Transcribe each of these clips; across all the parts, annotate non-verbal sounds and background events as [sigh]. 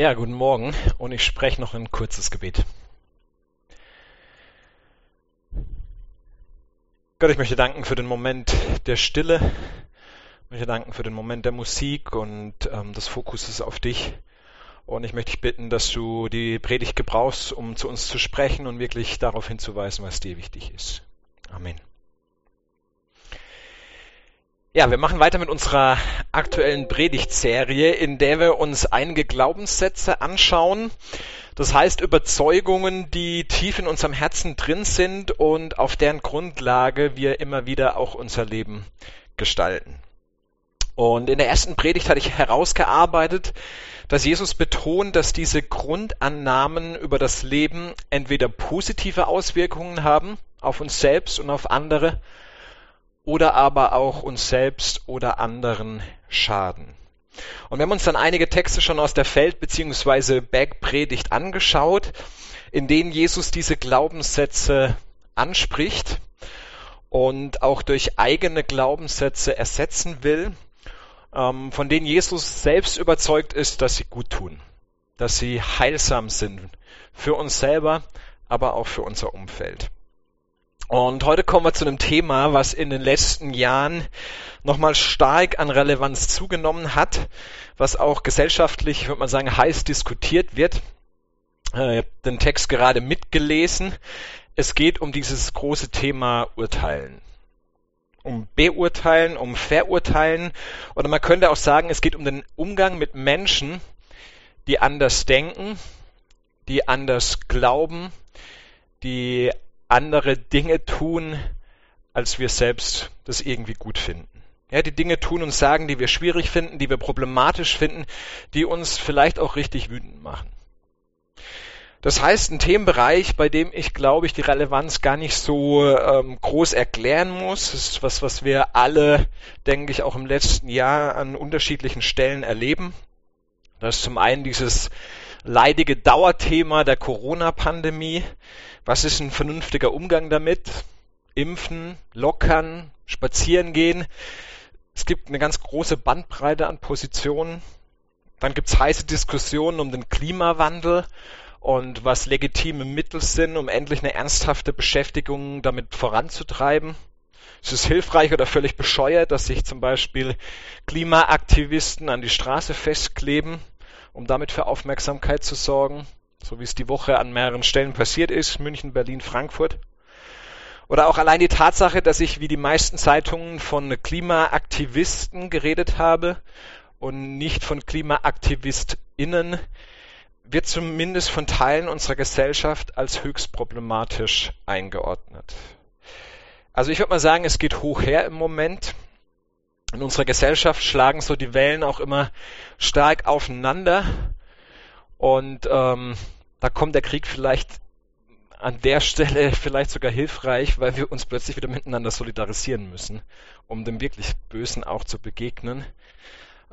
Ja, guten Morgen und ich spreche noch ein kurzes Gebet. Gott, ich möchte danken für den Moment der Stille. Ich möchte danken für den Moment der Musik und ähm, des Fokuses auf dich. Und ich möchte dich bitten, dass du die Predigt gebrauchst, um zu uns zu sprechen und wirklich darauf hinzuweisen, was dir wichtig ist. Amen. Ja, wir machen weiter mit unserer aktuellen Predigtserie, in der wir uns einige Glaubenssätze anschauen. Das heißt Überzeugungen, die tief in unserem Herzen drin sind und auf deren Grundlage wir immer wieder auch unser Leben gestalten. Und in der ersten Predigt hatte ich herausgearbeitet, dass Jesus betont, dass diese Grundannahmen über das Leben entweder positive Auswirkungen haben auf uns selbst und auf andere oder aber auch uns selbst oder anderen schaden. Und wir haben uns dann einige Texte schon aus der Feld- bzw. Bergpredigt angeschaut, in denen Jesus diese Glaubenssätze anspricht und auch durch eigene Glaubenssätze ersetzen will, ähm, von denen Jesus selbst überzeugt ist, dass sie gut tun, dass sie heilsam sind für uns selber, aber auch für unser Umfeld. Und heute kommen wir zu einem Thema, was in den letzten Jahren nochmal stark an Relevanz zugenommen hat, was auch gesellschaftlich, würde man sagen, heiß diskutiert wird. Äh, ich habe den Text gerade mitgelesen. Es geht um dieses große Thema Urteilen. Um Beurteilen, um Verurteilen. Oder man könnte auch sagen, es geht um den Umgang mit Menschen, die anders denken, die anders glauben, die andere Dinge tun, als wir selbst das irgendwie gut finden. Ja, die Dinge tun und sagen, die wir schwierig finden, die wir problematisch finden, die uns vielleicht auch richtig wütend machen. Das heißt, ein Themenbereich, bei dem ich glaube ich die Relevanz gar nicht so ähm, groß erklären muss, das ist was, was wir alle, denke ich, auch im letzten Jahr an unterschiedlichen Stellen erleben. Das ist zum einen dieses leidige Dauerthema der Corona-Pandemie. Was ist ein vernünftiger Umgang damit? Impfen, lockern, spazieren gehen. Es gibt eine ganz große Bandbreite an Positionen. Dann gibt es heiße Diskussionen um den Klimawandel und was legitime Mittel sind, um endlich eine ernsthafte Beschäftigung damit voranzutreiben. Es ist hilfreich oder völlig bescheuert, dass sich zum Beispiel Klimaaktivisten an die Straße festkleben, um damit für Aufmerksamkeit zu sorgen so wie es die Woche an mehreren Stellen passiert ist, München, Berlin, Frankfurt. Oder auch allein die Tatsache, dass ich wie die meisten Zeitungen von Klimaaktivisten geredet habe und nicht von KlimaaktivistInnen, wird zumindest von Teilen unserer Gesellschaft als höchst problematisch eingeordnet. Also ich würde mal sagen, es geht hoch her im Moment. In unserer Gesellschaft schlagen so die Wellen auch immer stark aufeinander. Und ähm, da kommt der Krieg vielleicht an der Stelle [laughs] vielleicht sogar hilfreich, weil wir uns plötzlich wieder miteinander solidarisieren müssen, um dem wirklich Bösen auch zu begegnen.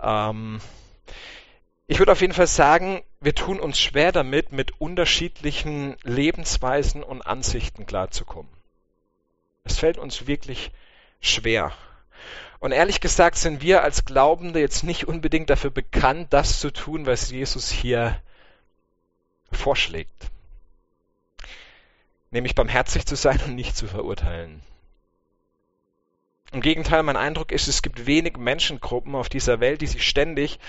Ähm, ich würde auf jeden Fall sagen, wir tun uns schwer damit, mit unterschiedlichen Lebensweisen und Ansichten klarzukommen. Es fällt uns wirklich schwer. Und ehrlich gesagt sind wir als Glaubende jetzt nicht unbedingt dafür bekannt, das zu tun, was Jesus hier vorschlägt. Nämlich barmherzig zu sein und nicht zu verurteilen. Im Gegenteil, mein Eindruck ist, es gibt wenig Menschengruppen auf dieser Welt, die sich ständig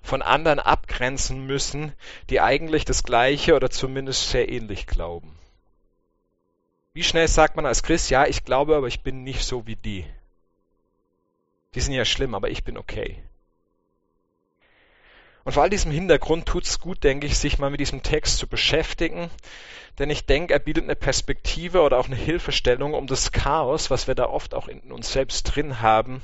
von anderen abgrenzen müssen, die eigentlich das Gleiche oder zumindest sehr ähnlich glauben. Wie schnell sagt man als Christ, ja, ich glaube, aber ich bin nicht so wie die. Die sind ja schlimm, aber ich bin okay. Und vor all diesem Hintergrund tut es gut, denke ich, sich mal mit diesem Text zu beschäftigen. Denn ich denke, er bietet eine Perspektive oder auch eine Hilfestellung, um das Chaos, was wir da oft auch in uns selbst drin haben,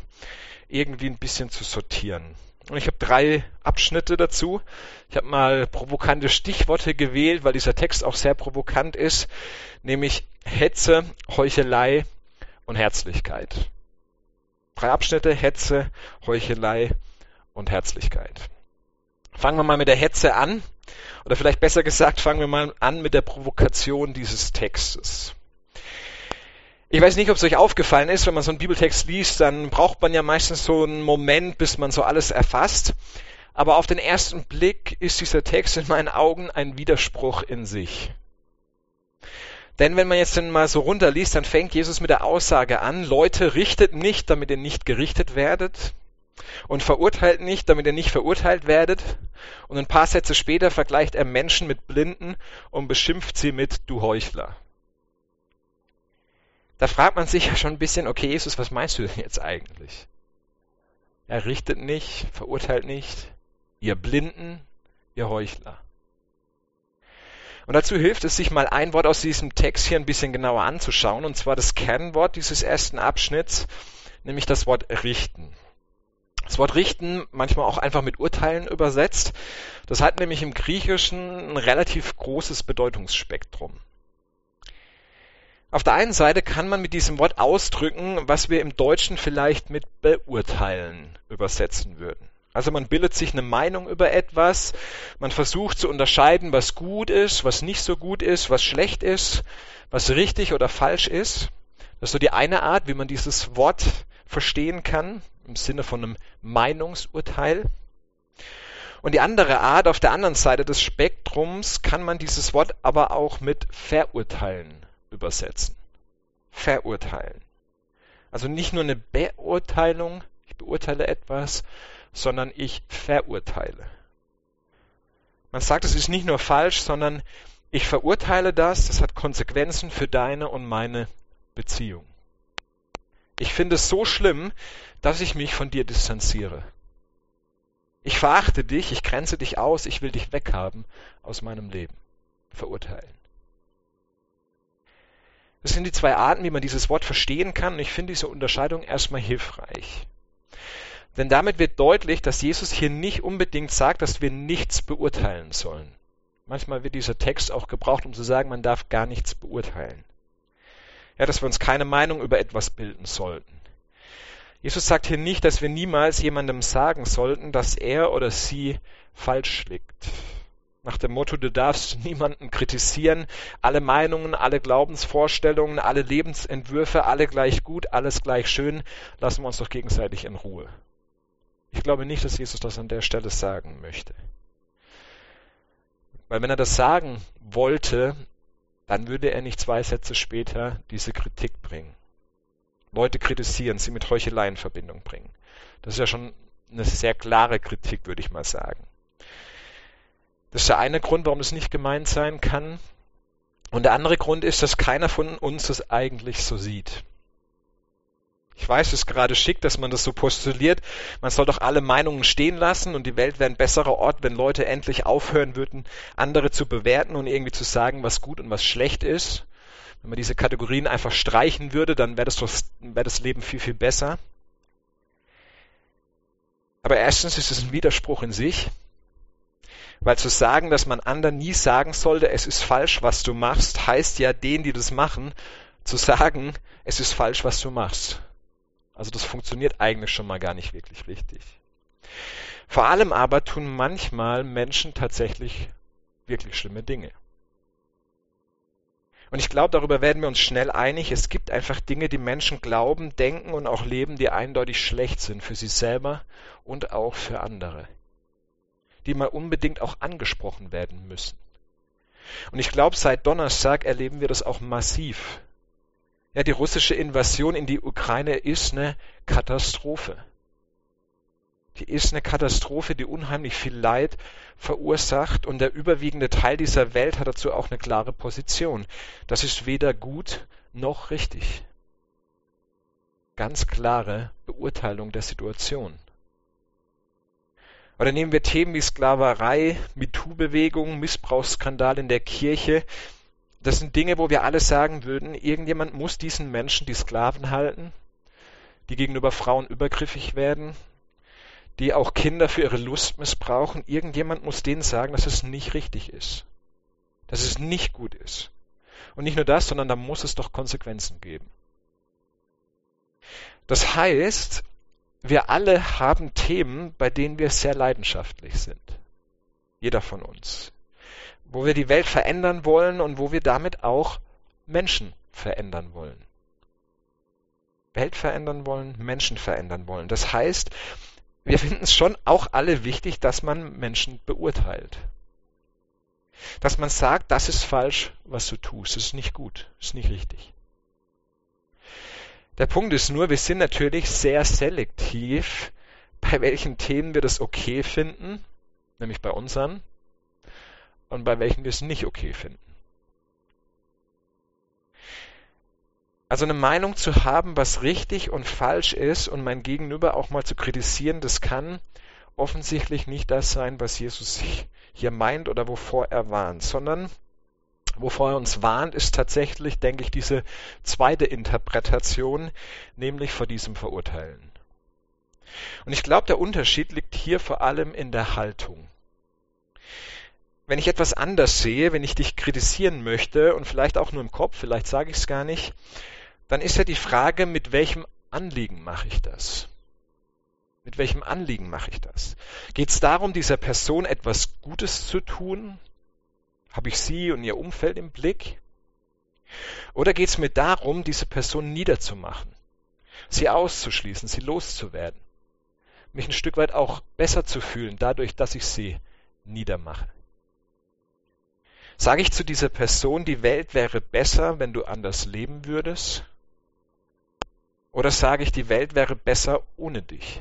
irgendwie ein bisschen zu sortieren. Und ich habe drei Abschnitte dazu. Ich habe mal provokante Stichworte gewählt, weil dieser Text auch sehr provokant ist, nämlich Hetze, Heuchelei und Herzlichkeit. Drei Abschnitte, Hetze, Heuchelei und Herzlichkeit. Fangen wir mal mit der Hetze an. Oder vielleicht besser gesagt, fangen wir mal an mit der Provokation dieses Textes. Ich weiß nicht, ob es euch aufgefallen ist, wenn man so einen Bibeltext liest, dann braucht man ja meistens so einen Moment, bis man so alles erfasst. aber auf den ersten Blick ist dieser Text in meinen Augen ein Widerspruch in sich. Denn wenn man jetzt dann mal so runterliest, dann fängt Jesus mit der Aussage an, Leute, richtet nicht, damit ihr nicht gerichtet werdet und verurteilt nicht, damit ihr nicht verurteilt werdet. Und ein paar Sätze später vergleicht er Menschen mit Blinden und beschimpft sie mit Du Heuchler. Da fragt man sich ja schon ein bisschen, okay, Jesus, was meinst du denn jetzt eigentlich? Er richtet nicht, verurteilt nicht, ihr Blinden, ihr Heuchler. Und dazu hilft es, sich mal ein Wort aus diesem Text hier ein bisschen genauer anzuschauen, und zwar das Kernwort dieses ersten Abschnitts, nämlich das Wort richten. Das Wort richten, manchmal auch einfach mit Urteilen übersetzt, das hat nämlich im Griechischen ein relativ großes Bedeutungsspektrum. Auf der einen Seite kann man mit diesem Wort ausdrücken, was wir im Deutschen vielleicht mit beurteilen übersetzen würden. Also man bildet sich eine Meinung über etwas, man versucht zu unterscheiden, was gut ist, was nicht so gut ist, was schlecht ist, was richtig oder falsch ist. Das ist so die eine Art, wie man dieses Wort verstehen kann, im Sinne von einem Meinungsurteil. Und die andere Art, auf der anderen Seite des Spektrums, kann man dieses Wort aber auch mit verurteilen übersetzen. Verurteilen. Also nicht nur eine Beurteilung, ich beurteile etwas, sondern ich verurteile. Man sagt, es ist nicht nur falsch, sondern ich verurteile das, das hat Konsequenzen für deine und meine Beziehung. Ich finde es so schlimm, dass ich mich von dir distanziere. Ich verachte dich, ich grenze dich aus, ich will dich weghaben aus meinem Leben. Verurteilen. Das sind die zwei Arten, wie man dieses Wort verstehen kann, und ich finde diese Unterscheidung erstmal hilfreich. Denn damit wird deutlich, dass Jesus hier nicht unbedingt sagt, dass wir nichts beurteilen sollen. Manchmal wird dieser Text auch gebraucht, um zu sagen, man darf gar nichts beurteilen. Ja, dass wir uns keine Meinung über etwas bilden sollten. Jesus sagt hier nicht, dass wir niemals jemandem sagen sollten, dass er oder sie falsch liegt. Nach dem Motto, du darfst niemanden kritisieren, alle Meinungen, alle Glaubensvorstellungen, alle Lebensentwürfe, alle gleich gut, alles gleich schön, lassen wir uns doch gegenseitig in Ruhe. Ich glaube nicht, dass Jesus das an der Stelle sagen möchte. Weil wenn er das sagen wollte, dann würde er nicht zwei Sätze später diese Kritik bringen. Leute kritisieren, sie mit Heuchelei in Verbindung bringen. Das ist ja schon eine sehr klare Kritik, würde ich mal sagen. Das ist der eine Grund, warum es nicht gemeint sein kann. Und der andere Grund ist, dass keiner von uns es eigentlich so sieht. Ich weiß, es ist gerade schick, dass man das so postuliert. Man soll doch alle Meinungen stehen lassen und die Welt wäre ein besserer Ort, wenn Leute endlich aufhören würden, andere zu bewerten und irgendwie zu sagen, was gut und was schlecht ist. Wenn man diese Kategorien einfach streichen würde, dann wäre das, wär das Leben viel, viel besser. Aber erstens ist es ein Widerspruch in sich, weil zu sagen, dass man anderen nie sagen sollte, es ist falsch, was du machst, heißt ja denen, die das machen, zu sagen, es ist falsch, was du machst. Also das funktioniert eigentlich schon mal gar nicht wirklich richtig. Vor allem aber tun manchmal Menschen tatsächlich wirklich schlimme Dinge. Und ich glaube, darüber werden wir uns schnell einig. Es gibt einfach Dinge, die Menschen glauben, denken und auch leben, die eindeutig schlecht sind für sie selber und auch für andere. Die mal unbedingt auch angesprochen werden müssen. Und ich glaube, seit Donnerstag erleben wir das auch massiv ja, die russische Invasion in die Ukraine ist eine Katastrophe. Die ist eine Katastrophe, die unheimlich viel Leid verursacht und der überwiegende Teil dieser Welt hat dazu auch eine klare Position. Das ist weder gut noch richtig. Ganz klare Beurteilung der Situation. Oder nehmen wir Themen wie Sklaverei, MeToo-Bewegung, Missbrauchsskandal in der Kirche, das sind Dinge, wo wir alle sagen würden, irgendjemand muss diesen Menschen die Sklaven halten, die gegenüber Frauen übergriffig werden, die auch Kinder für ihre Lust missbrauchen. Irgendjemand muss denen sagen, dass es nicht richtig ist, dass es nicht gut ist. Und nicht nur das, sondern da muss es doch Konsequenzen geben. Das heißt, wir alle haben Themen, bei denen wir sehr leidenschaftlich sind. Jeder von uns wo wir die Welt verändern wollen und wo wir damit auch Menschen verändern wollen. Welt verändern wollen, Menschen verändern wollen. Das heißt, wir finden es schon auch alle wichtig, dass man Menschen beurteilt. Dass man sagt, das ist falsch, was du tust, das ist nicht gut, das ist nicht richtig. Der Punkt ist nur, wir sind natürlich sehr selektiv, bei welchen Themen wir das okay finden, nämlich bei unseren, und bei welchen wir es nicht okay finden. Also eine Meinung zu haben, was richtig und falsch ist und mein Gegenüber auch mal zu kritisieren, das kann offensichtlich nicht das sein, was Jesus hier meint oder wovor er warnt, sondern wovor er uns warnt, ist tatsächlich, denke ich, diese zweite Interpretation, nämlich vor diesem Verurteilen. Und ich glaube, der Unterschied liegt hier vor allem in der Haltung. Wenn ich etwas anders sehe, wenn ich dich kritisieren möchte und vielleicht auch nur im Kopf, vielleicht sage ich es gar nicht, dann ist ja die Frage, mit welchem Anliegen mache ich das? Mit welchem Anliegen mache ich das? Geht es darum, dieser Person etwas Gutes zu tun? Habe ich sie und ihr Umfeld im Blick? Oder geht es mir darum, diese Person niederzumachen, sie auszuschließen, sie loszuwerden, mich ein Stück weit auch besser zu fühlen, dadurch, dass ich sie niedermache? Sage ich zu dieser Person, die Welt wäre besser, wenn du anders leben würdest? Oder sage ich, die Welt wäre besser ohne dich?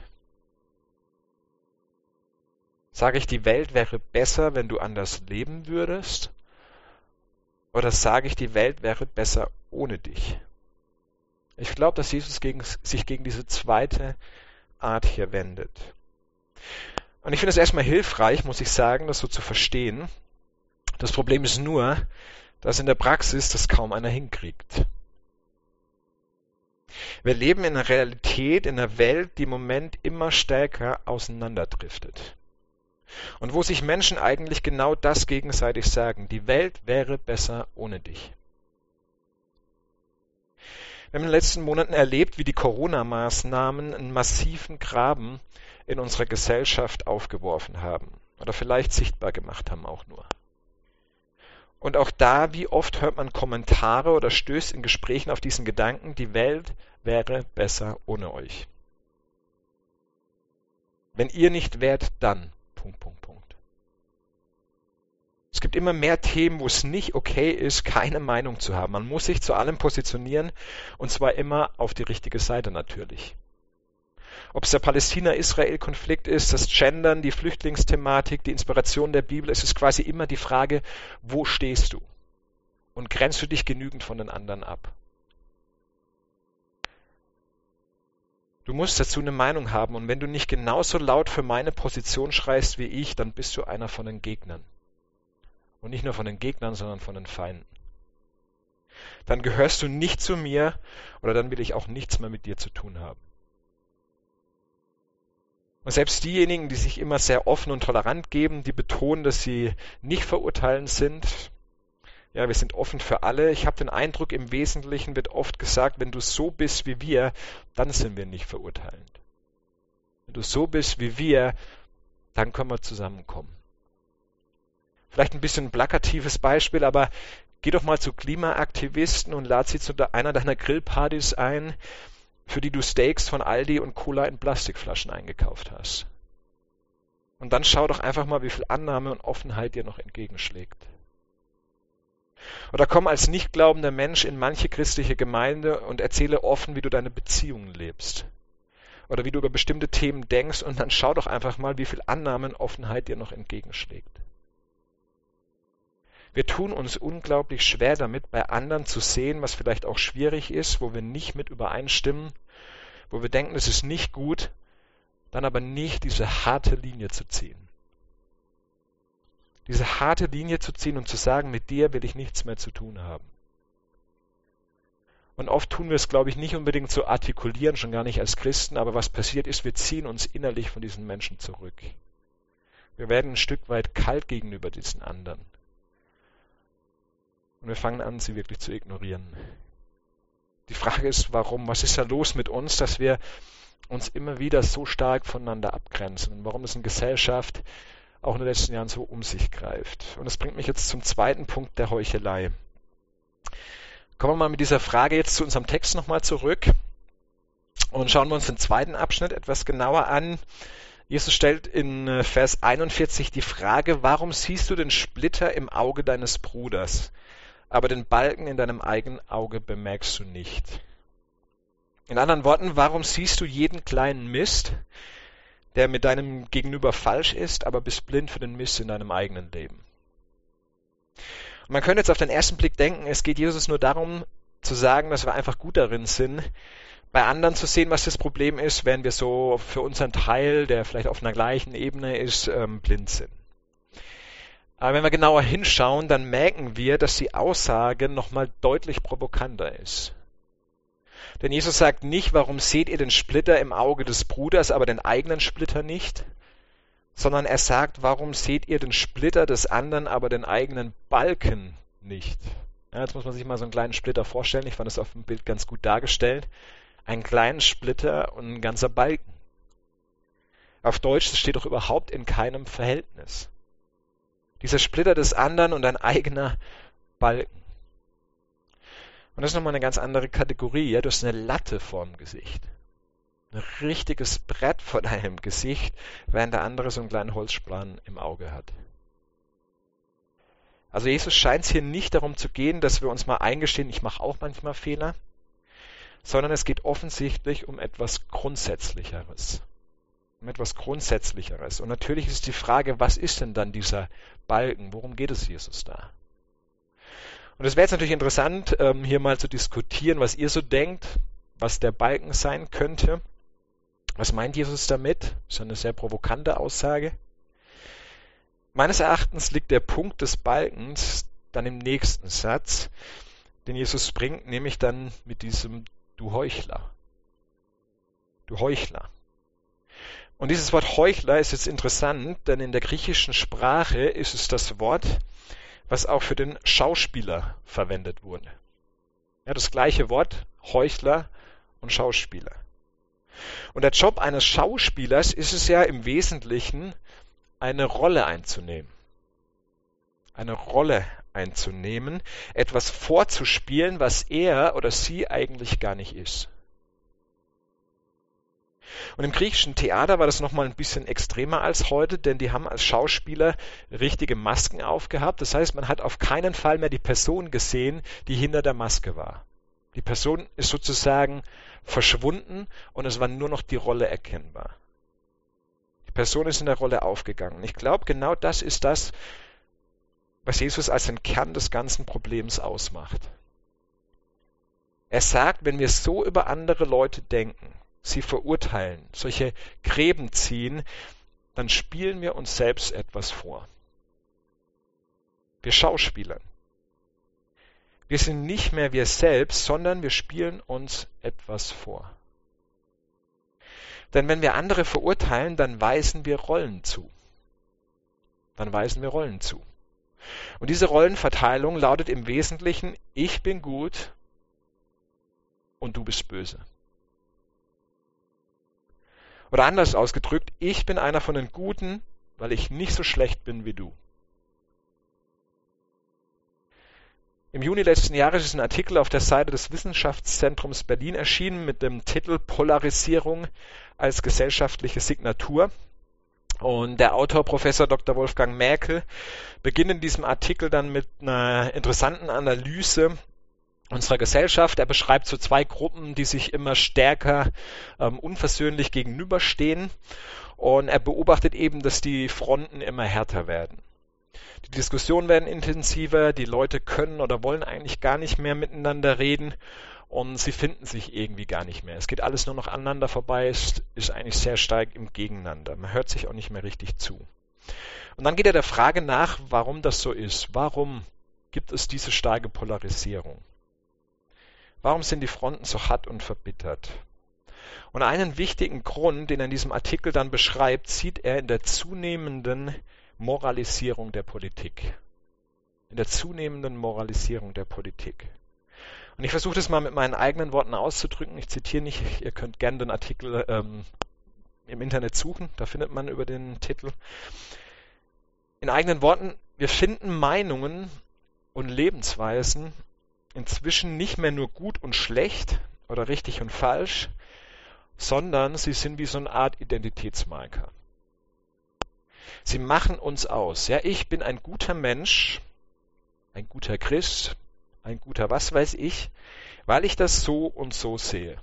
Sage ich, die Welt wäre besser, wenn du anders leben würdest? Oder sage ich, die Welt wäre besser ohne dich? Ich glaube, dass Jesus gegen, sich gegen diese zweite Art hier wendet. Und ich finde es erstmal hilfreich, muss ich sagen, das so zu verstehen. Das Problem ist nur, dass in der Praxis das kaum einer hinkriegt. Wir leben in einer Realität, in einer Welt, die im Moment immer stärker auseinanderdriftet. Und wo sich Menschen eigentlich genau das gegenseitig sagen, die Welt wäre besser ohne dich. Wir haben in den letzten Monaten erlebt, wie die Corona-Maßnahmen einen massiven Graben in unserer Gesellschaft aufgeworfen haben oder vielleicht sichtbar gemacht haben auch nur. Und auch da, wie oft hört man Kommentare oder stößt in Gesprächen auf diesen Gedanken, die Welt wäre besser ohne euch. Wenn ihr nicht wärt, dann. Punkt, Punkt, Punkt. Es gibt immer mehr Themen, wo es nicht okay ist, keine Meinung zu haben. Man muss sich zu allem positionieren und zwar immer auf die richtige Seite natürlich. Ob es der Palästina-Israel-Konflikt ist, das Gendern, die Flüchtlingsthematik, die Inspiration der Bibel, es ist quasi immer die Frage, wo stehst du? Und grenzt du dich genügend von den anderen ab? Du musst dazu eine Meinung haben und wenn du nicht genauso laut für meine Position schreist wie ich, dann bist du einer von den Gegnern. Und nicht nur von den Gegnern, sondern von den Feinden. Dann gehörst du nicht zu mir oder dann will ich auch nichts mehr mit dir zu tun haben. Und selbst diejenigen, die sich immer sehr offen und tolerant geben, die betonen, dass sie nicht verurteilend sind, ja, wir sind offen für alle. Ich habe den Eindruck, im Wesentlichen wird oft gesagt, wenn du so bist wie wir, dann sind wir nicht verurteilend. Wenn du so bist wie wir, dann können wir zusammenkommen. Vielleicht ein bisschen plakatives Beispiel, aber geh doch mal zu Klimaaktivisten und lad sie zu einer deiner Grillpartys ein für die du Steaks von Aldi und Cola in Plastikflaschen eingekauft hast. Und dann schau doch einfach mal, wie viel Annahme und Offenheit dir noch entgegenschlägt. Oder komm als nicht glaubender Mensch in manche christliche Gemeinde und erzähle offen, wie du deine Beziehungen lebst. Oder wie du über bestimmte Themen denkst und dann schau doch einfach mal, wie viel Annahme und Offenheit dir noch entgegenschlägt. Wir tun uns unglaublich schwer damit, bei anderen zu sehen, was vielleicht auch schwierig ist, wo wir nicht mit übereinstimmen, wo wir denken, es ist nicht gut, dann aber nicht diese harte Linie zu ziehen. Diese harte Linie zu ziehen und zu sagen, mit dir will ich nichts mehr zu tun haben. Und oft tun wir es, glaube ich, nicht unbedingt zu artikulieren, schon gar nicht als Christen, aber was passiert ist, wir ziehen uns innerlich von diesen Menschen zurück. Wir werden ein Stück weit kalt gegenüber diesen anderen. Und wir fangen an, sie wirklich zu ignorieren. Die Frage ist, warum? Was ist da los mit uns, dass wir uns immer wieder so stark voneinander abgrenzen? Und warum es in Gesellschaft auch in den letzten Jahren so um sich greift? Und das bringt mich jetzt zum zweiten Punkt der Heuchelei. Kommen wir mal mit dieser Frage jetzt zu unserem Text nochmal zurück und schauen wir uns den zweiten Abschnitt etwas genauer an. Jesus stellt in äh, Vers 41 die Frage, warum siehst du den Splitter im Auge deines Bruders, aber den Balken in deinem eigenen Auge bemerkst du nicht? In anderen Worten, warum siehst du jeden kleinen Mist, der mit deinem Gegenüber falsch ist, aber bist blind für den Mist in deinem eigenen Leben? Und man könnte jetzt auf den ersten Blick denken, es geht Jesus nur darum zu sagen, dass wir einfach gut darin sind, bei anderen zu sehen, was das Problem ist, wenn wir so für unseren Teil, der vielleicht auf einer gleichen Ebene ist, ähm, blind sind. Aber wenn wir genauer hinschauen, dann merken wir, dass die Aussage nochmal deutlich provokanter ist. Denn Jesus sagt nicht, warum seht ihr den Splitter im Auge des Bruders, aber den eigenen Splitter nicht? Sondern er sagt, warum seht ihr den Splitter des anderen, aber den eigenen Balken nicht? Ja, jetzt muss man sich mal so einen kleinen Splitter vorstellen. Ich fand das auf dem Bild ganz gut dargestellt einen kleinen Splitter und ein ganzer Balken. Auf Deutsch, das steht doch überhaupt in keinem Verhältnis. Dieser Splitter des anderen und ein eigener Balken. Und das ist nochmal eine ganz andere Kategorie. Ja? Du hast eine Latte vorm Gesicht. Ein richtiges Brett vor deinem Gesicht, während der andere so einen kleinen Holzspan im Auge hat. Also Jesus scheint es hier nicht darum zu gehen, dass wir uns mal eingestehen, ich mache auch manchmal Fehler, sondern es geht offensichtlich um etwas Grundsätzlicheres. Um etwas Grundsätzlicheres. Und natürlich ist die Frage, was ist denn dann dieser Balken? Worum geht es Jesus da? Und es wäre jetzt natürlich interessant, ähm, hier mal zu diskutieren, was ihr so denkt, was der Balken sein könnte. Was meint Jesus damit? Das ist eine sehr provokante Aussage. Meines Erachtens liegt der Punkt des Balkens dann im nächsten Satz, den Jesus bringt, nämlich dann mit diesem du Heuchler. Du Heuchler. Und dieses Wort Heuchler ist jetzt interessant, denn in der griechischen Sprache ist es das Wort, was auch für den Schauspieler verwendet wurde. Ja, das gleiche Wort, Heuchler und Schauspieler. Und der Job eines Schauspielers ist es ja im Wesentlichen, eine Rolle einzunehmen. Eine Rolle einzunehmen, etwas vorzuspielen, was er oder sie eigentlich gar nicht ist. Und im griechischen Theater war das nochmal ein bisschen extremer als heute, denn die haben als Schauspieler richtige Masken aufgehabt. Das heißt, man hat auf keinen Fall mehr die Person gesehen, die hinter der Maske war. Die Person ist sozusagen verschwunden und es war nur noch die Rolle erkennbar. Die Person ist in der Rolle aufgegangen. Ich glaube, genau das ist das, was Jesus als den Kern des ganzen Problems ausmacht. Er sagt, wenn wir so über andere Leute denken, sie verurteilen, solche Gräben ziehen, dann spielen wir uns selbst etwas vor. Wir schauspielern. Wir sind nicht mehr wir selbst, sondern wir spielen uns etwas vor. Denn wenn wir andere verurteilen, dann weisen wir Rollen zu. Dann weisen wir Rollen zu. Und diese Rollenverteilung lautet im Wesentlichen, ich bin gut und du bist böse. Oder anders ausgedrückt, ich bin einer von den Guten, weil ich nicht so schlecht bin wie du. Im Juni letzten Jahres ist ein Artikel auf der Seite des Wissenschaftszentrums Berlin erschienen mit dem Titel Polarisierung als gesellschaftliche Signatur. Und der Autor Professor Dr. Wolfgang Merkel beginnt in diesem Artikel dann mit einer interessanten Analyse unserer Gesellschaft. Er beschreibt so zwei Gruppen, die sich immer stärker ähm, unversöhnlich gegenüberstehen. Und er beobachtet eben, dass die Fronten immer härter werden. Die Diskussionen werden intensiver, die Leute können oder wollen eigentlich gar nicht mehr miteinander reden und sie finden sich irgendwie gar nicht mehr. Es geht alles nur noch aneinander vorbei, es ist eigentlich sehr stark im Gegeneinander. Man hört sich auch nicht mehr richtig zu. Und dann geht er der Frage nach, warum das so ist. Warum gibt es diese starke Polarisierung? Warum sind die Fronten so hart und verbittert? Und einen wichtigen Grund, den er in diesem Artikel dann beschreibt, sieht er in der zunehmenden Moralisierung der Politik. In der zunehmenden Moralisierung der Politik. Und ich versuche das mal mit meinen eigenen Worten auszudrücken. Ich zitiere nicht, ihr könnt gerne den Artikel ähm, im Internet suchen, da findet man über den Titel. In eigenen Worten, wir finden Meinungen und Lebensweisen inzwischen nicht mehr nur gut und schlecht oder richtig und falsch, sondern sie sind wie so eine Art Identitätsmarker. Sie machen uns aus. Ja, ich bin ein guter Mensch, ein guter Christ, ein guter was weiß ich, weil ich das so und so sehe.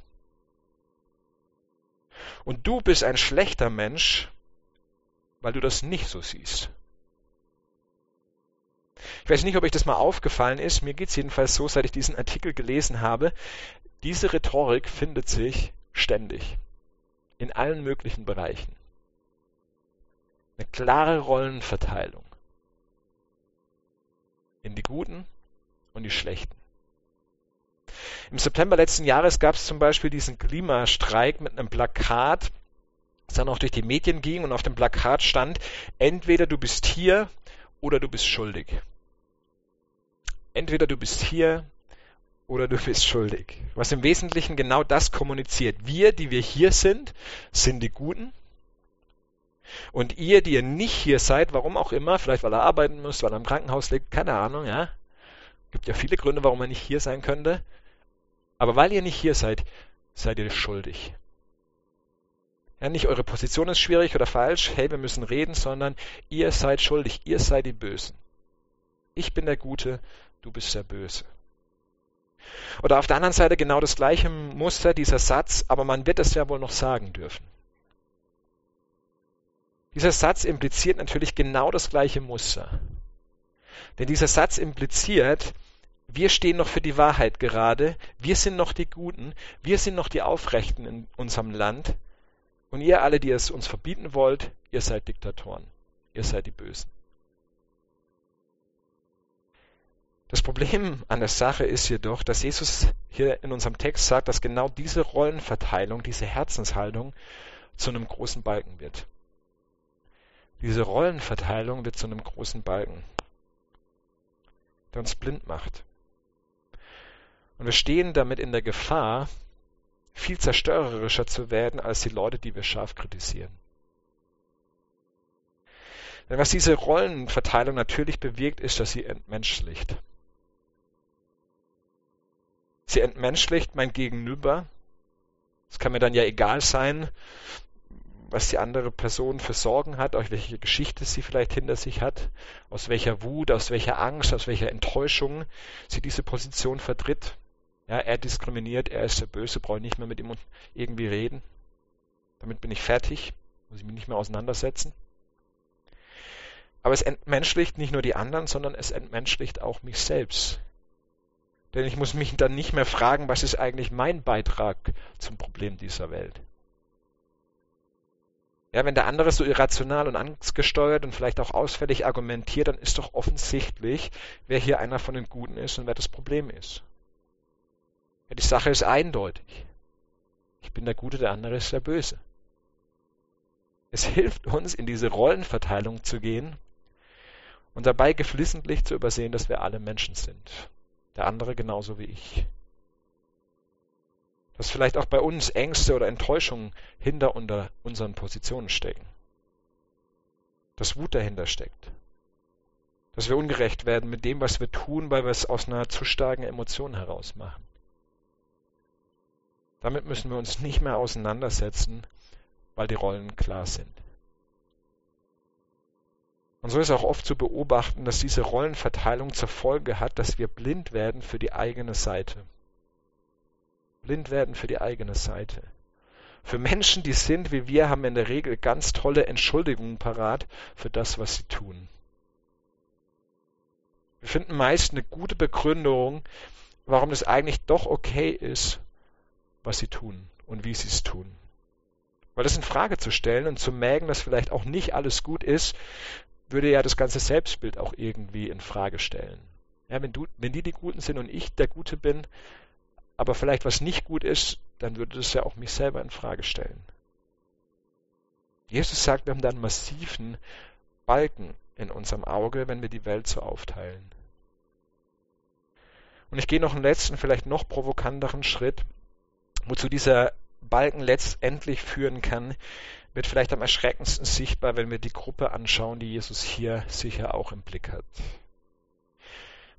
Und du bist ein schlechter Mensch, weil du das nicht so siehst. Ich weiß nicht, ob euch das mal aufgefallen ist. Mir geht es jedenfalls so, seit ich diesen Artikel gelesen habe. Diese Rhetorik findet sich ständig. In allen möglichen Bereichen. Eine klare Rollenverteilung. In die Guten und die Schlechten. Im September letzten Jahres gab es zum Beispiel diesen Klimastreik mit einem Plakat, das dann auch durch die Medien ging und auf dem Plakat stand, entweder du bist hier oder du bist schuldig. Entweder du bist hier oder du bist schuldig. Was im Wesentlichen genau das kommuniziert. Wir, die wir hier sind, sind die Guten. Und ihr, die ihr nicht hier seid, warum auch immer, vielleicht weil er arbeiten müsst, weil er im Krankenhaus liegt, keine Ahnung, ja. Gibt ja viele Gründe, warum er nicht hier sein könnte. Aber weil ihr nicht hier seid, seid ihr schuldig. Ja, nicht eure Position ist schwierig oder falsch, hey, wir müssen reden, sondern ihr seid schuldig, ihr seid die Bösen. Ich bin der Gute, du bist der Böse. Oder auf der anderen Seite genau das gleiche Muster, dieser Satz, aber man wird es ja wohl noch sagen dürfen. Dieser Satz impliziert natürlich genau das gleiche Muster. Denn dieser Satz impliziert, wir stehen noch für die Wahrheit gerade, wir sind noch die Guten, wir sind noch die Aufrechten in unserem Land und ihr alle, die es uns verbieten wollt, ihr seid Diktatoren. Ihr seid die Bösen. Das Problem an der Sache ist jedoch, dass Jesus hier in unserem Text sagt, dass genau diese Rollenverteilung, diese Herzenshaltung zu einem großen Balken wird. Diese Rollenverteilung wird zu einem großen Balken, der uns blind macht. Und wir stehen damit in der Gefahr, viel zerstörerischer zu werden als die Leute, die wir scharf kritisieren. Denn was diese Rollenverteilung natürlich bewirkt, ist, dass sie entmenschlicht. Sie entmenschlicht mein Gegenüber. Es kann mir dann ja egal sein, was die andere Person für Sorgen hat, aus welche Geschichte sie vielleicht hinter sich hat, aus welcher Wut, aus welcher Angst, aus welcher Enttäuschung sie diese Position vertritt. Ja, er diskriminiert, er ist der Böse, brauche ich nicht mehr mit ihm irgendwie reden. Damit bin ich fertig, muss ich mich nicht mehr auseinandersetzen. Aber es entmenschlicht nicht nur die anderen, sondern es entmenschlicht auch mich selbst. Denn ich muss mich dann nicht mehr fragen, was ist eigentlich mein Beitrag zum Problem dieser Welt. Ja, wenn der andere so irrational und angstgesteuert und vielleicht auch ausfällig argumentiert, dann ist doch offensichtlich, wer hier einer von den Guten ist und wer das Problem ist. Ja, die Sache ist eindeutig. Ich bin der Gute, der andere ist der Böse. Es hilft uns, in diese Rollenverteilung zu gehen und dabei geflissentlich zu übersehen, dass wir alle Menschen sind. Der andere genauso wie ich. Dass vielleicht auch bei uns Ängste oder Enttäuschungen hinter unter unseren Positionen stecken. Dass Wut dahinter steckt. Dass wir ungerecht werden mit dem, was wir tun, weil wir es aus einer zu starken Emotion heraus machen. Damit müssen wir uns [laughs] nicht mehr auseinandersetzen, weil die Rollen klar sind. Und so ist auch oft zu beobachten, dass diese Rollenverteilung zur Folge hat, dass wir blind werden für die eigene Seite. Blind werden für die eigene Seite. Für Menschen, die sind wie wir, haben in der Regel ganz tolle Entschuldigungen parat für das, was sie tun. Wir finden meist eine gute Begründung, warum es eigentlich doch okay ist, was sie tun und wie sie es tun. Weil das in Frage zu stellen und zu merken, dass vielleicht auch nicht alles gut ist, würde ja das ganze Selbstbild auch irgendwie in Frage stellen. Ja, wenn, du, wenn die die Guten sind und ich der Gute bin, aber vielleicht was nicht gut ist, dann würde das ja auch mich selber in Frage stellen. Jesus sagt, wir haben da einen massiven Balken in unserem Auge, wenn wir die Welt so aufteilen. Und ich gehe noch einen letzten, vielleicht noch provokanteren Schritt. Wozu dieser Balken letztendlich führen kann, wird vielleicht am erschreckendsten sichtbar, wenn wir die Gruppe anschauen, die Jesus hier sicher auch im Blick hat.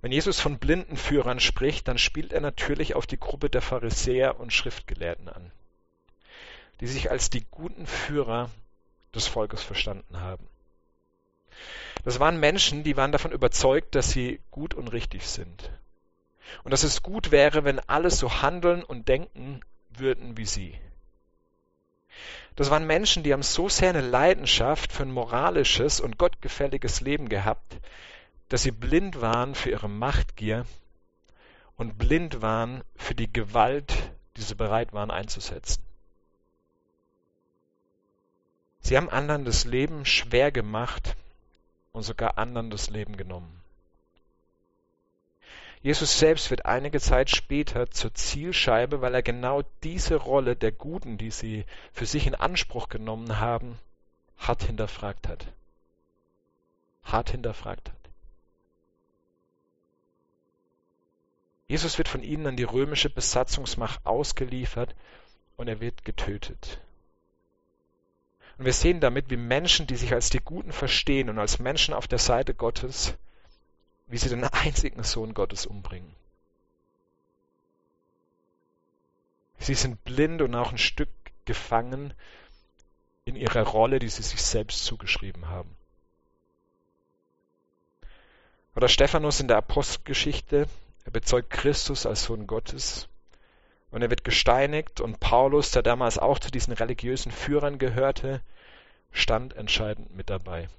Wenn Jesus von blinden Führern spricht, dann spielt er natürlich auf die Gruppe der Pharisäer und Schriftgelehrten an, die sich als die guten Führer des Volkes verstanden haben. Das waren Menschen, die waren davon überzeugt, dass sie gut und richtig sind. Und dass es gut wäre, wenn alle so handeln und denken würden wie sie. Das waren Menschen, die haben so sehr eine Leidenschaft für ein moralisches und gottgefälliges Leben gehabt, dass sie blind waren für ihre Machtgier und blind waren für die Gewalt, die sie bereit waren einzusetzen. Sie haben anderen das Leben schwer gemacht und sogar anderen das Leben genommen. Jesus selbst wird einige Zeit später zur Zielscheibe, weil er genau diese Rolle der Guten, die sie für sich in Anspruch genommen haben, hart hinterfragt hat. Hart hinterfragt hat. Jesus wird von ihnen an die römische Besatzungsmacht ausgeliefert und er wird getötet. Und wir sehen damit, wie Menschen, die sich als die Guten verstehen und als Menschen auf der Seite Gottes, wie sie den [laughs] einzigen Sohn Gottes umbringen. Sie sind blind und auch ein Stück gefangen in ihrer Rolle, die sie sich selbst zugeschrieben haben. Oder Stephanus in der Apostelgeschichte, er bezeugt Christus als Sohn Gottes und er wird gesteinigt und Paulus, der damals auch zu diesen religiösen Führern gehörte, stand entscheidend mit dabei.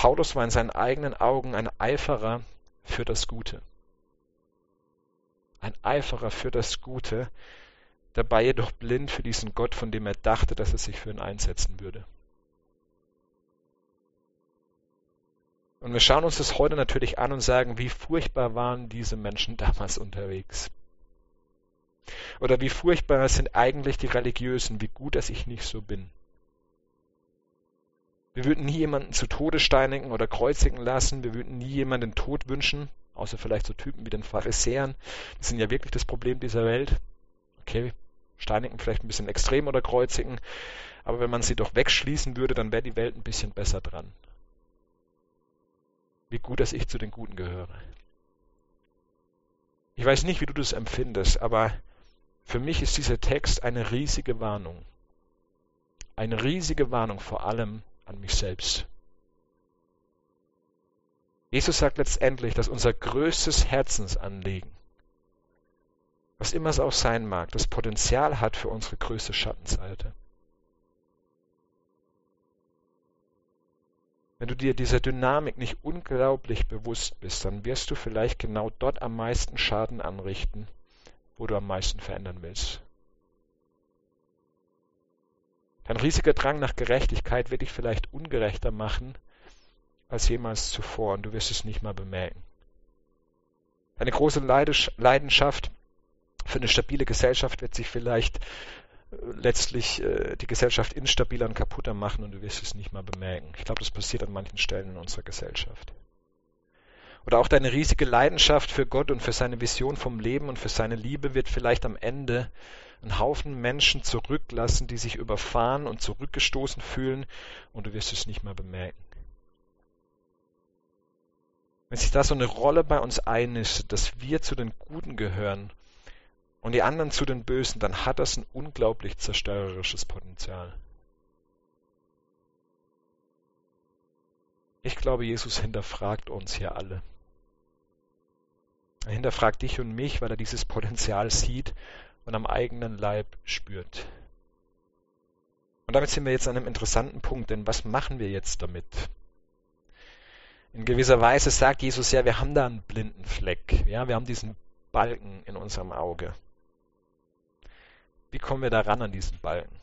Paulus war in seinen eigenen Augen ein Eiferer für das Gute. Ein Eiferer für das Gute, dabei jedoch blind für diesen Gott, von dem er dachte, dass er sich für ihn einsetzen würde. Und wir schauen uns das heute natürlich an und sagen, wie furchtbar waren diese Menschen damals unterwegs. Oder wie furchtbar sind eigentlich die Religiösen, wie gut, dass ich nicht so bin. Wir würden nie jemanden zu Tode steinigen oder kreuzigen lassen, wir würden nie jemanden Tod wünschen, außer vielleicht so Typen wie den Pharisäern. Die sind ja wirklich das Problem dieser Welt. Okay, steinigen vielleicht ein bisschen extrem oder kreuzigen, aber wenn man sie doch wegschließen würde, dann wäre die Welt ein bisschen besser dran wie gut, dass ich zu den Guten gehöre. Ich weiß nicht, wie du das empfindest, aber für mich ist dieser Text eine riesige Warnung. Eine riesige Warnung vor allem an mich selbst. Jesus sagt letztendlich, dass unser größtes Herzensanliegen, was immer es auch sein mag, das Potenzial hat für unsere größte Schattenseite. Wenn du dir dieser Dynamik nicht unglaublich bewusst bist, dann wirst du vielleicht genau dort am meisten Schaden anrichten, wo du am meisten verändern willst. Dein riesiger Drang nach Gerechtigkeit wird dich vielleicht ungerechter machen als jemals zuvor und du wirst es nicht mal bemerken. Deine große Leidenschaft für eine stabile Gesellschaft wird sich vielleicht letztlich äh, die Gesellschaft instabiler und kaputter machen und du wirst es nicht mal bemerken. Ich glaube, das passiert an manchen Stellen in unserer Gesellschaft. Oder auch deine riesige Leidenschaft für Gott und für seine Vision vom Leben und für seine Liebe wird vielleicht am Ende einen Haufen Menschen zurücklassen, die sich überfahren und zurückgestoßen fühlen und du wirst es nicht mal bemerken. Wenn sich da so eine Rolle bei uns einnistet, dass wir zu den Guten gehören und die anderen zu den Bösen, dann hat das ein unglaublich zerstörerisches Potenzial. Ich glaube, Jesus hinterfragt uns hier alle. Er hinterfragt dich und mich, weil er dieses Potenzial sieht und am eigenen Leib spürt. Und damit sind wir jetzt an einem interessanten Punkt, denn was machen wir jetzt damit? In gewisser Weise sagt Jesus ja, wir haben da einen blinden Fleck. Ja, wir haben diesen Balken in unserem Auge. Wie kommen wir da ran an diesen Balken?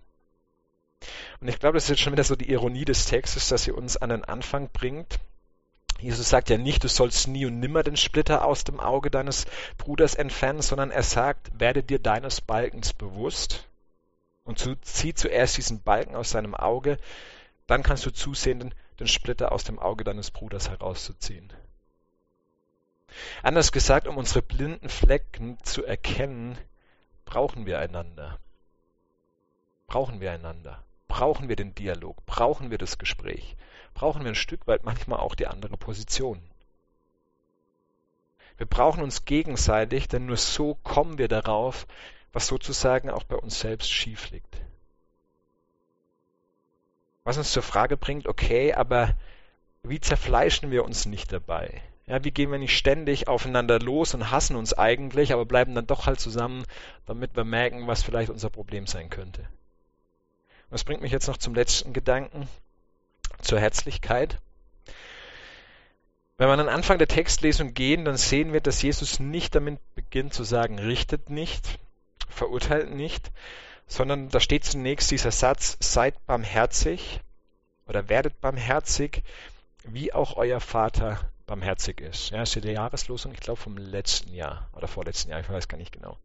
Und ich glaube, das ist jetzt schon wieder so die Ironie des Textes, dass sie uns an den Anfang bringt. Jesus sagt ja nicht, du sollst nie und nimmer den Splitter aus dem Auge deines Bruders entfernen, sondern er sagt, werde dir deines Balkens bewusst und zu, zieh zuerst diesen Balken aus seinem Auge, dann kannst du zusehen, den, den Splitter aus dem Auge deines Bruders herauszuziehen. Anders gesagt, um unsere blinden Flecken zu erkennen, brauchen wir einander. Brauchen wir einander. Brauchen wir den Dialog. Brauchen wir das Gespräch. Brauchen wir ein Stück weit manchmal auch die andere Position. Wir brauchen uns gegenseitig, denn nur so kommen wir darauf, was sozusagen auch bei uns selbst schief liegt. Was uns zur Frage bringt, okay, aber wie zerfleischen wir uns nicht dabei? Ja, wie gehen wir nicht ständig aufeinander los und hassen uns eigentlich, aber bleiben dann doch halt zusammen, damit wir merken, was vielleicht unser Problem sein könnte. Und das bringt mich jetzt noch zum letzten Gedanken, zur Herzlichkeit. Wenn wir an den Anfang der Textlesung gehen, dann sehen wir, dass Jesus nicht damit beginnt zu sagen, richtet nicht, verurteilt nicht, sondern da steht zunächst dieser Satz, seid barmherzig oder werdet barmherzig, wie auch euer Vater barmherzig ist. Ja, das ist die Jahreslosung, ich glaube, vom letzten Jahr oder vorletzten Jahr, ich weiß gar nicht genau.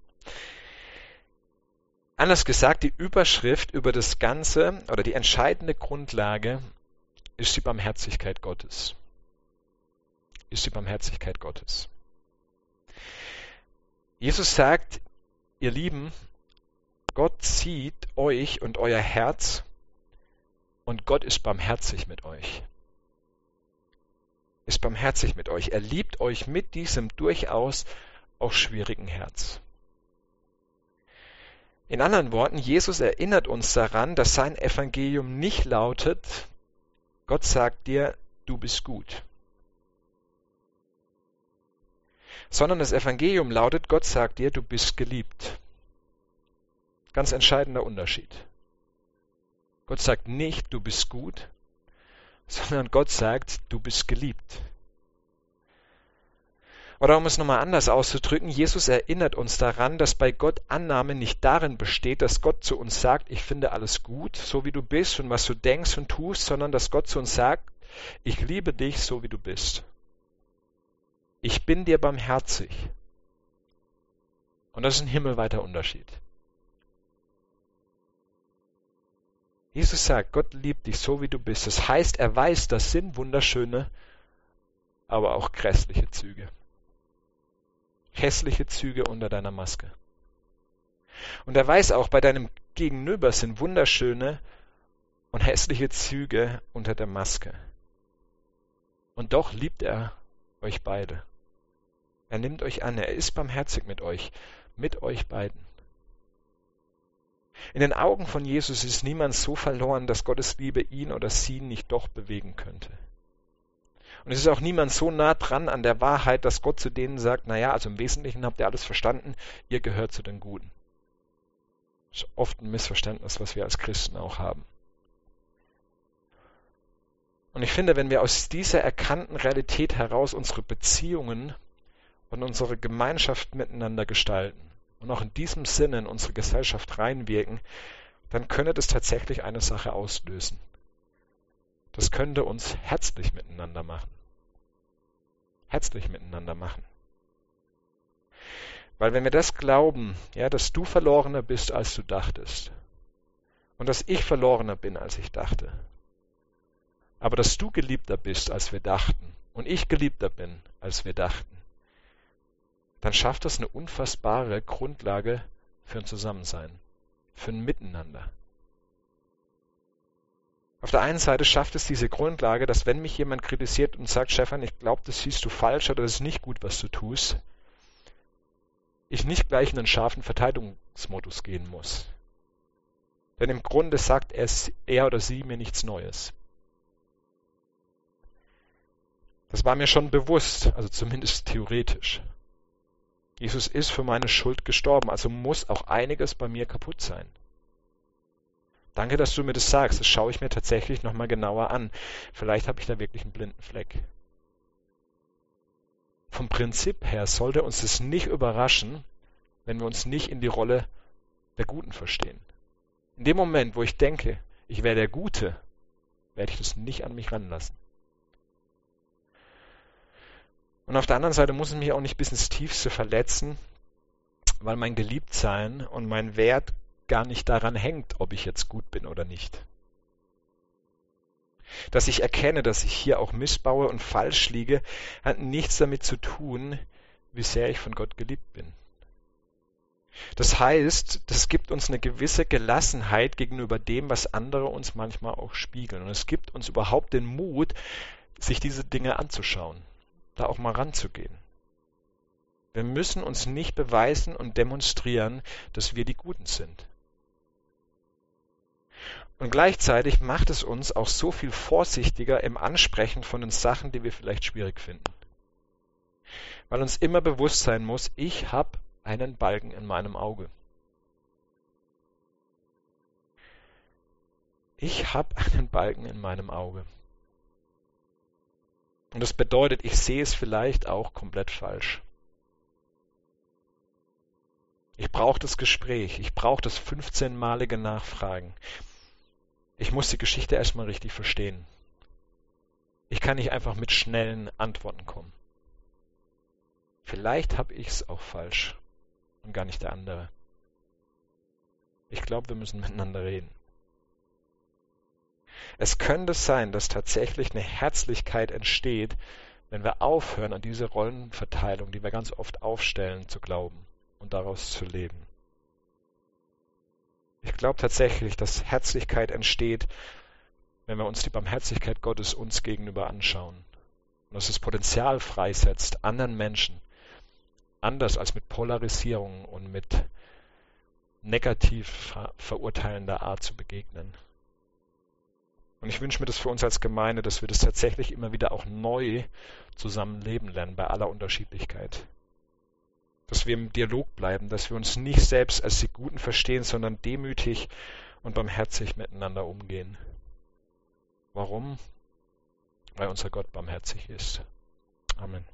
Anders gesagt, die Überschrift über das Ganze oder die entscheidende Grundlage ist die Barmherzigkeit Gottes. Ist die Barmherzigkeit Gottes. Jesus sagt, ihr Lieben, Gott sieht euch und euer Herz und Gott ist barmherzig mit euch ist barmherzig mit euch. Er liebt euch mit diesem durchaus auch schwierigen Herz. In anderen Worten, Jesus erinnert uns daran, dass sein Evangelium nicht lautet, Gott sagt dir, du bist gut. Sondern das Evangelium lautet, Gott sagt dir, du bist geliebt. Ganz entscheidender Unterschied. Gott sagt nicht, du bist gut, sondern Gott sagt, du bist geliebt. Oder um es nochmal anders auszudrücken, Jesus erinnert uns daran, dass bei Gott Annahme nicht darin besteht, dass Gott zu uns sagt, ich finde alles gut, so wie du bist und was du denkst und tust, sondern dass Gott zu uns sagt, ich liebe dich so wie du bist. Ich bin dir barmherzig. Und das ist ein himmelweiter Unterschied. Jesus sagt, Gott liebt dich so, wie du bist. Das heißt, er weiß, das sind wunderschöne, aber auch grässliche Züge. Hässliche Züge unter deiner Maske. Und er weiß auch, bei deinem Gegenüber sind wunderschöne und hässliche Züge unter der Maske. Und doch liebt er euch beide. Er nimmt euch an, er ist barmherzig mit euch, mit euch beiden. In den Augen von Jesus ist niemand so verloren, dass Gottes Liebe ihn oder sie nicht doch bewegen könnte. Und es ist auch niemand so nah dran an der Wahrheit, dass Gott zu denen sagt, naja, also im Wesentlichen habt ihr alles verstanden, ihr gehört zu den Guten. Das ist oft ein Missverständnis, was wir als Christen auch haben. Und ich finde, wenn wir aus dieser erkannten Realität heraus unsere Beziehungen und unsere Gemeinschaft miteinander gestalten, und auch in diesem Sinne in unsere Gesellschaft reinwirken, dann könnte das tatsächlich eine Sache auslösen. Das könnte uns herzlich miteinander machen. Herzlich miteinander machen. Weil wenn wir das glauben, ja, dass du verlorener bist, als du dachtest, und dass ich verlorener bin, als ich dachte, aber dass du geliebter bist, als wir dachten, und ich geliebter bin, als wir dachten, dann schafft das eine unfassbare Grundlage für ein Zusammensein, für ein Miteinander. Auf der einen Seite schafft es diese Grundlage, dass wenn mich jemand kritisiert und sagt, Stefan, ich glaube, das siehst du falsch oder das ist nicht gut, was du tust, ich nicht gleich in einen scharfen Verteidigungsmodus gehen muss. Denn im Grunde sagt er, er oder sie mir nichts Neues. Das war mir schon bewusst, also zumindest theoretisch. Jesus ist für meine Schuld gestorben, also muss auch einiges bei mir kaputt sein. Danke, dass du mir das sagst. Das schaue ich mir tatsächlich nochmal genauer an. Vielleicht habe ich da wirklich einen blinden Fleck. Vom Prinzip her sollte uns das nicht überraschen, wenn wir uns nicht in die Rolle der Guten verstehen. In dem Moment, wo ich denke, ich wäre der Gute, werde ich das nicht an mich ranlassen. Und auf der anderen Seite muss es mich auch nicht bis ins Tiefste verletzen, weil mein Geliebtsein und mein Wert gar nicht daran hängt, ob ich jetzt gut bin oder nicht. Dass ich erkenne, dass ich hier auch missbaue und falsch liege, hat nichts damit zu tun, wie sehr ich von Gott geliebt bin. Das heißt, das gibt uns eine gewisse Gelassenheit gegenüber dem, was andere uns manchmal auch spiegeln. Und es gibt uns überhaupt den Mut, sich diese Dinge anzuschauen da auch mal ranzugehen. Wir müssen uns nicht beweisen und demonstrieren, dass wir die Guten sind. Und gleichzeitig macht es uns auch so viel vorsichtiger im Ansprechen von den Sachen, die wir vielleicht schwierig finden. Weil uns immer bewusst sein muss, ich habe einen Balken in meinem Auge. Ich habe [laughs] einen Balken in meinem Auge. Und das bedeutet, ich sehe es vielleicht auch komplett falsch. Ich brauche das Gespräch, ich brauche das 15-malige Nachfragen. Ich muss die Geschichte erstmal richtig verstehen. Ich kann nicht einfach mit schnellen Antworten kommen. Vielleicht habe ich es auch falsch und gar nicht der andere. Ich glaube, wir müssen [laughs] miteinander reden. Es könnte sein, dass tatsächlich eine Herzlichkeit entsteht, wenn wir aufhören, an diese Rollenverteilung, die wir ganz oft aufstellen, zu glauben und daraus zu leben. Ich glaube tatsächlich, dass Herzlichkeit entsteht, wenn wir uns die Barmherzigkeit Gottes uns gegenüber anschauen. Und dass es Potenzial freisetzt, anderen Menschen anders als mit Polarisierung und mit negativ verurteilender Art zu begegnen. Und ich wünsche mir das für uns als Gemeinde, dass wir das tatsächlich immer wieder auch neu zusammen leben lernen, bei aller Unterschiedlichkeit dass wir im Dialog bleiben, dass wir uns nicht selbst als die Guten verstehen, sondern demütig und barmherzig miteinander umgehen. Warum? Weil unser Gott barmherzig ist. Amen.